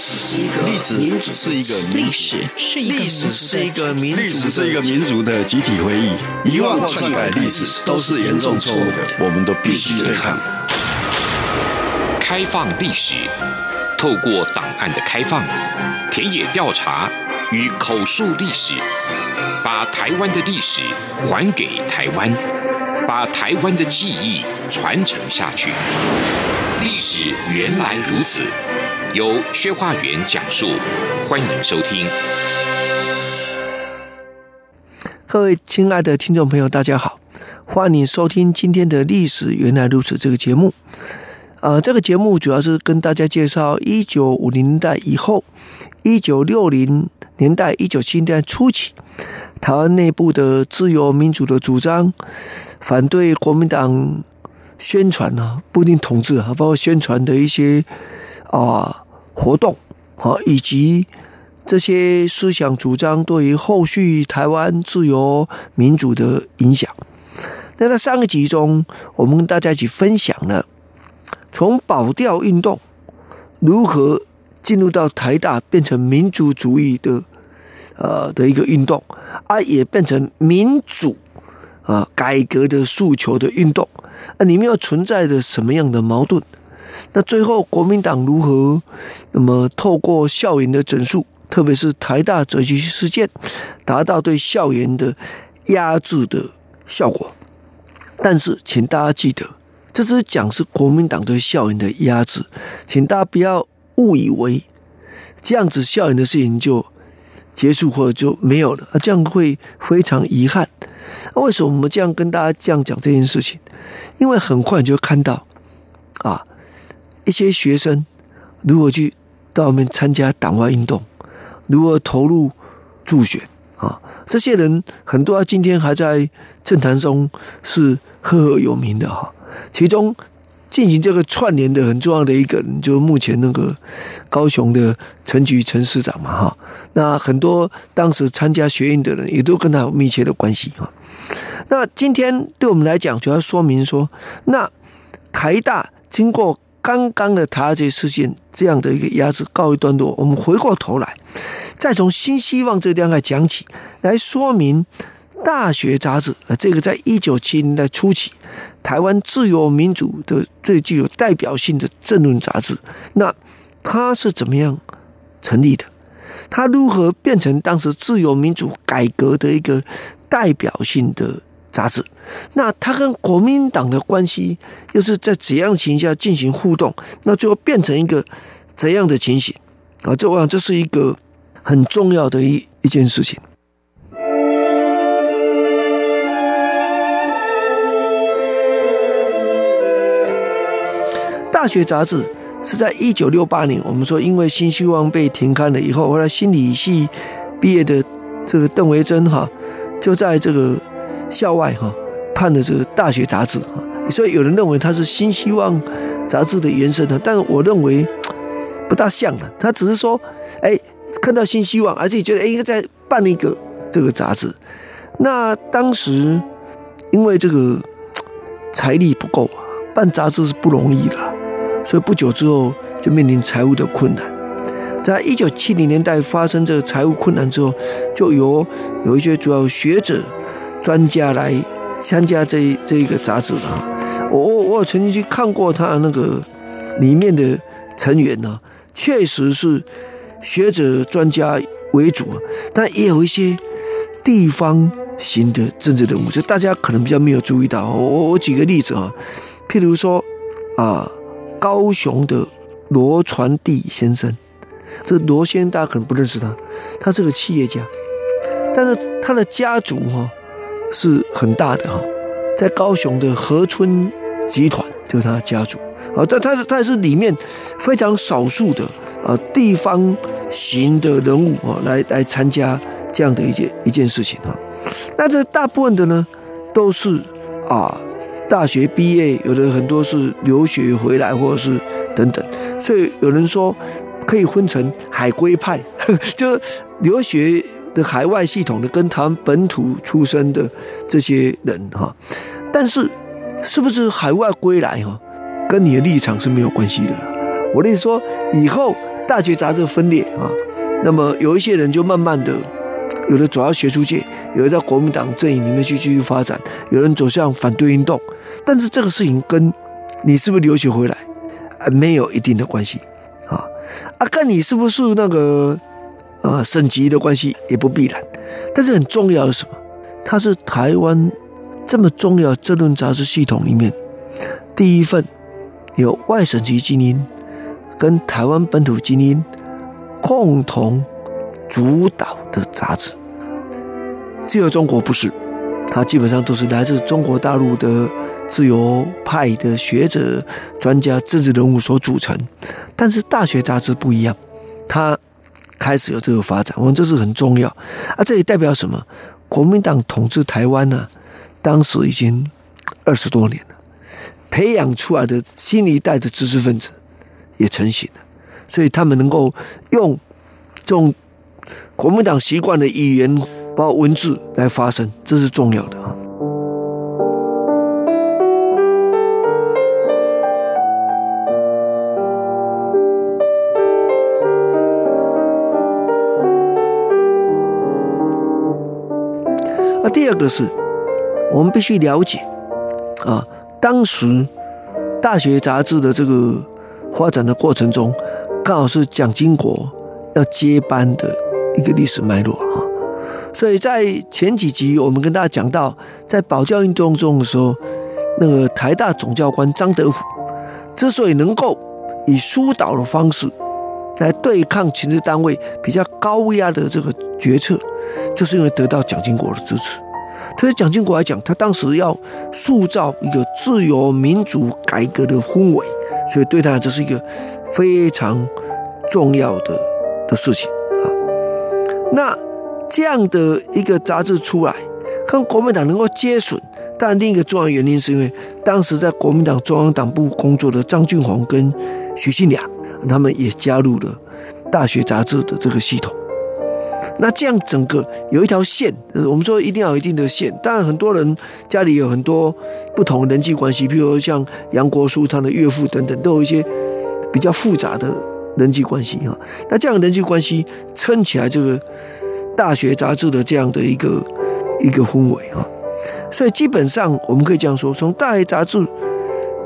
史是一个历史民主是一个历史是一个历史是一个民主是一个民族的集体回忆，遗忘或篡改历史都是严重错误的，我们都必须对抗。开放历史，透过档案的开放、田野调查与口述历史，把台湾的历史还给台湾，把台湾的记忆传承下去。历史原来如此，由薛化元讲述，欢迎收听。各位亲爱的听众朋友，大家好，欢迎收听今天的《历史原来如此》这个节目。呃，这个节目主要是跟大家介绍一九五零年代以后，一九六零年代、一九七零年代初期，台湾内部的自由民主的主张，反对国民党。宣传啊，不一定统治啊，包括宣传的一些啊活动啊，以及这些思想主张对于后续台湾自由民主的影响。那在上个集中，我们跟大家一起分享了从保钓运动如何进入到台大变成民族主义的呃的一个运动，啊，也变成民主。啊，改革的诉求的运动，那里面又存在着什么样的矛盾？那最后国民党如何那么透过校园的整肃，特别是台大袭击事件，达到对校园的压制的效果？但是，请大家记得，这只是讲是国民党对校园的压制，请大家不要误以为这样子校园的事情就结束或者就没有了，这样会非常遗憾。为什么我们这样跟大家这样讲这件事情？因为很快你就看到，啊，一些学生如何去到外面参加党外运动，如何投入助选啊，这些人很多，今天还在政坛中是赫赫有名的哈，其中。进行这个串联的很重要的一个人，就是目前那个高雄的陈菊陈市长嘛，哈。那很多当时参加学运的人，也都跟他有密切的关系哈。那今天对我们来讲，主要说明说，那台大经过刚刚的台大这事件这样的一个压制告一段落，我们回过头来，再从新希望这个地方来讲起，来说明。大学杂志啊，这个在一九七零年代初期，台湾自由民主的最具有代表性的政论杂志，那它是怎么样成立的？它如何变成当时自由民主改革的一个代表性的杂志？那它跟国民党的关系又是在怎样情况下进行互动？那最后变成一个怎样的情形？啊，这我想这是一个很重要的一一件事情。大学杂志是在一九六八年，我们说因为新希望被停刊了以后，后来心理系毕业的这个邓维珍哈，就在这个校外哈办的这个大学杂志哈，所以有人认为它是新希望杂志的延伸呢，但是我认为不大像了，他只是说哎看到新希望，而且觉得哎应该再办一个这个杂志，那当时因为这个财力不够啊，办杂志是不容易的。所以不久之后就面临财务的困难，在一九七零年代发生这个财务困难之后，就由有一些主要学者、专家来参加这这一个杂志了。我我我曾经去看过他那个里面的成员呢，确实是学者专家为主，但也有一些地方型的政治人物，就大家可能比较没有注意到。我我我举个例子啊，譬如说啊。高雄的罗传弟先生，这罗先生大家可能不认识他，他是个企业家，但是他的家族哈是很大的哈，在高雄的和春集团就是他的家族啊，但他是他是里面非常少数的啊地方型的人物啊来来参加这样的一件一件事情啊，那这大部分的呢都是啊。大学毕业，有的很多是留学回来，或者是等等，所以有人说可以分成海归派，就是留学的海外系统的，跟他们本土出生的这些人哈。但是，是不是海外归来哈，跟你的立场是没有关系的。我的意思说，以后大学杂志分裂啊，那么有一些人就慢慢的，有的走到学术界，有的到国民党阵营里面去继续发展，有人走向反对运动，但是这个事情跟你是不是留学回来，啊没有一定的关系啊，啊，跟你是不是那个呃省级的关系也不必然，但是很重要的是什么？它是台湾这么重要政论杂志系统里面第一份有外省籍精英跟台湾本土精英共同主导的杂志，自由中国不是，它基本上都是来自中国大陆的自由派的学者、专家、政治人物所组成。但是大学杂志不一样，它开始有这个发展，我们这是很重要啊！这也代表什么？国民党统治台湾呢、啊，当时已经二十多年了，培养出来的新一代的知识分子。也成型了，所以他们能够用这种国民党习惯的语言，包文字来发声，这是重要的啊。那第二个是，我们必须了解啊，当时大学杂志的这个。发展的过程中，刚好是蒋经国要接班的一个历史脉络啊。所以在前几集我们跟大家讲到，在保钓运动中的时候，那个台大总教官张德虎之所以能够以疏导的方式来对抗情治单位比较高压的这个决策，就是因为得到蒋经国的支持。对于蒋经国来讲，他当时要塑造一个自由民主改革的氛围。所以对他这是一个非常重要的的事情啊。那这样的一个杂志出来，跟国民党能够接损，但另一个重要原因是因为当时在国民党中央党部工作的张俊宏跟许信良，他们也加入了大学杂志的这个系统。那这样整个有一条线，我们说一定要有一定的线。当然，很多人家里有很多不同人际关系，譬如说像杨国枢他的岳父等等，都有一些比较复杂的人际关系啊。那这样的人际关系撑起来这个大学杂志的这样的一个一个氛围啊。所以基本上我们可以这样说：从大学杂志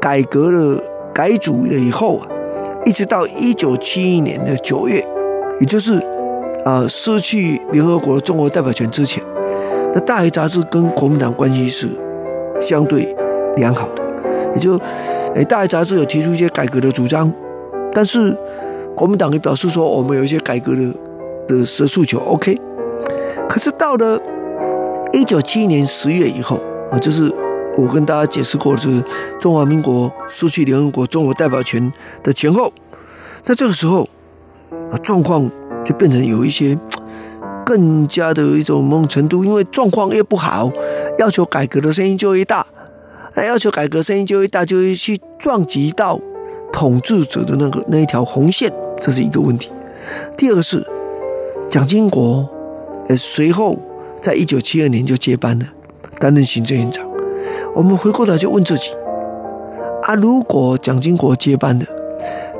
改革了改组了以后啊，一直到一九七一年的九月，也就是。啊，失去联合国的中国代表权之前，那大学杂志跟国民党关系是相对良好的，也就，诶，大学杂志有提出一些改革的主张，但是国民党也表示说，我们有一些改革的的的诉求，OK。可是到了一九七一年十月以后啊，就是我跟大家解释过，就是中华民国失去联合国中国代表权的前后，在这个时候啊，状况。就变成有一些更加的一种某种程度，因为状况越不好，要求改革的声音就越大，那要求改革声音就越大，就会去撞击到统治者的那个那一条红线，这是一个问题。第二个是蒋经国，呃，随后在一九七二年就接班了，担任行政院长。我们回过头就问自己：啊，如果蒋经国接班了？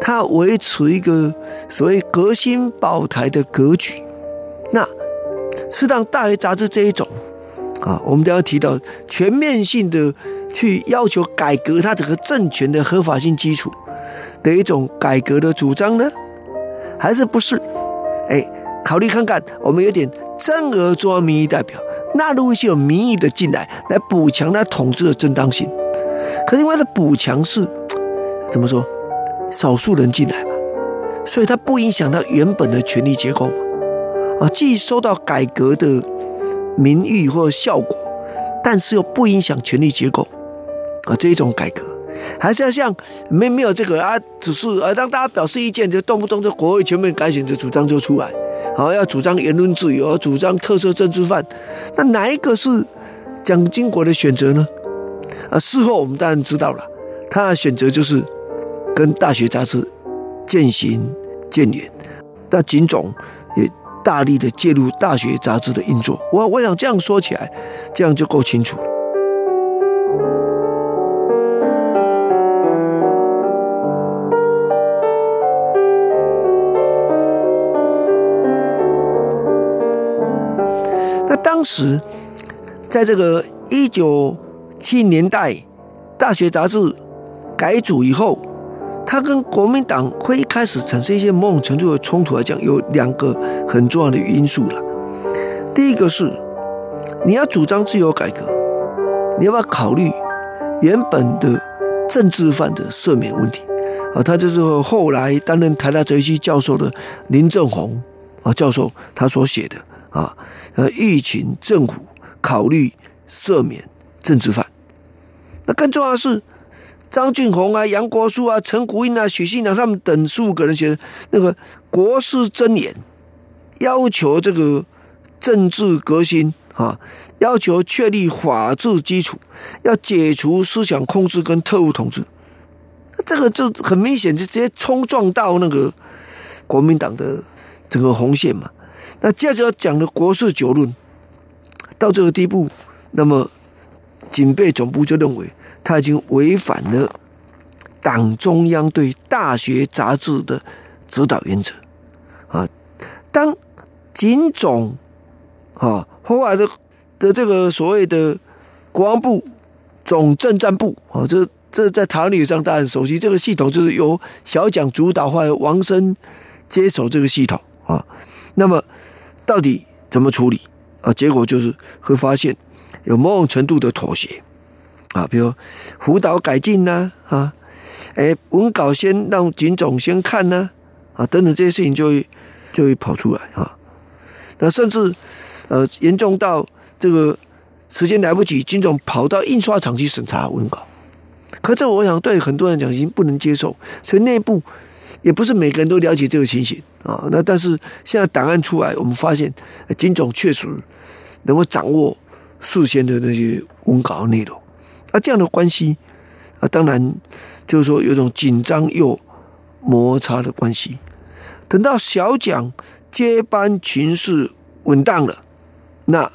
他维持一个所谓革新保台的格局，那适当大学杂志这一种啊，我们都要提到全面性的去要求改革他整个政权的合法性基础的一种改革的主张呢，还是不是？哎，考虑看看，我们有点增额中央民意代表纳入一些有民意的进来，来补强他统治的正当性。可是因为他补强是 怎么说？少数人进来嘛，所以它不影响到原本的权力结构嘛。啊，既收到改革的名誉或效果，但是又不影响权力结构啊，这一种改革还是要像没没有这个啊，只是啊，让大家表示意见，就动不动就国会全面改选的主张就出来，好，要主张言论自由，主张特色政治犯，那哪一个是蒋经国的选择呢？啊，事后我们当然知道了，他的选择就是。跟大学杂志渐行渐远，那警总也大力的介入大学杂志的运作。我我想这样说起来，这样就够清楚。当时在这个一九七年代，大学杂志改组以后，他跟国民党会一开始产生一些某种程度的冲突来讲，有两个很重要的因素了。第一个是你要主张自由改革，你要不要考虑原本的政治犯的赦免问题？啊，他就是后来担任台大哲学系教授的林正宏啊教授他所写的啊，呃，疫情政府考虑赦免政治犯。那更重要的是，张俊宏啊、杨国枢啊、陈古英啊、许信良他们等十五个人写的那个国是箴言，要求这个政治革新啊，要求确立法治基础，要解除思想控制跟特务统治。这个就很明显，就直接冲撞到那个国民党的整个红线嘛。那接着要讲的国事九论，到这个地步，那么。警备总部就认为他已经违反了党中央对《大学》杂志的指导原则啊。当警总啊后来的的这个所谓的国防部总政战部啊，这这在台湾历史上大家熟悉，这个系统就是由小蒋主导，后来王生接手这个系统啊。那么到底怎么处理啊？结果就是会发现。有某种程度的妥协啊，比如辅导改进呐，啊，哎，文稿先让警总先看呐，啊，等等这些事情就会就会跑出来啊。那甚至呃严重到这个时间来不及，警总跑到印刷厂去审查文稿。可这我想对很多人讲已经不能接受，所以内部也不是每个人都了解这个情形啊。那但是现在档案出来，我们发现警总确实能够掌握。事先的那些文稿内容，那这样的关系啊，当然就是说有种紧张又摩擦的关系。等到小蒋接班情势稳当了，那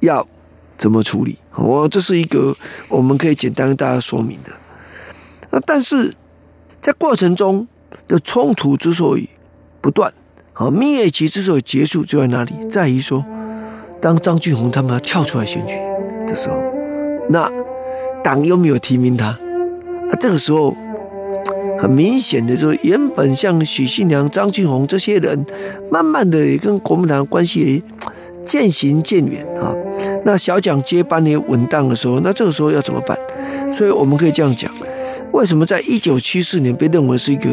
要怎么处理？我，这是一个我们可以简单跟大家说明的。那但是在过程中的冲突之所以不断，啊，蜜月期之所以结束，就在哪里？在于说。当张俊宏他们要跳出来选举的时候，那党又没有提名他，啊，这个时候很明显的就是，原本像许信良、张俊宏这些人，慢慢的也跟国民党关系渐行渐远啊。那小蒋接班也稳当的时候，那这个时候要怎么办？所以我们可以这样讲：为什么在一九七四年被认为是一个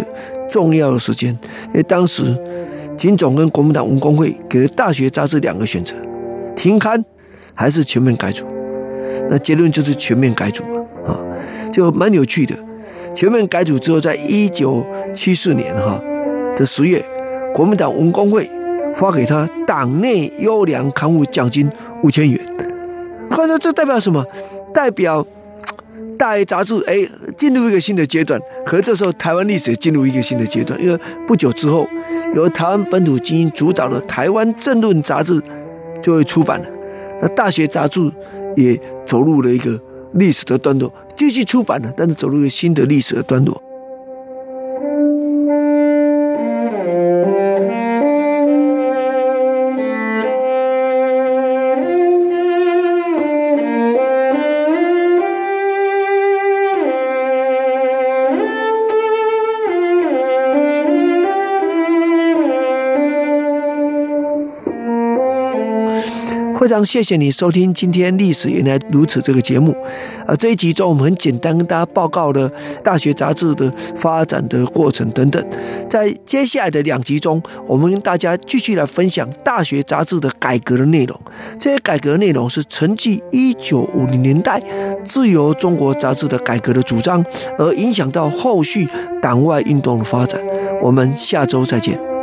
重要的时间？因为当时警总跟国民党文工会给了《大学》杂志两个选择。停刊还是全面改组？那结论就是全面改组嘛啊，就蛮有趣的。全面改组之后，在一九七四年哈的十月，国民党文工会发给他党内优良刊物奖金五千元。看到这代表什么？代表大学杂志哎进入一个新的阶段。和这时候台湾历史也进入一个新的阶段，因为不久之后，由台湾本土精英主导的《台湾政论》杂志。就会出版了，那大学杂志也走入了一个历史的段落，继续出版了，但是走入一个新的历史的段落。非常谢谢你收听今天历史原来如此这个节目，啊，这一集中我们很简单跟大家报告了大学杂志的发展的过程等等，在接下来的两集中，我们跟大家继续来分享大学杂志的改革的内容。这些改革内容是承继一九五零年代自由中国杂志的改革的主张，而影响到后续党外运动的发展。我们下周再见。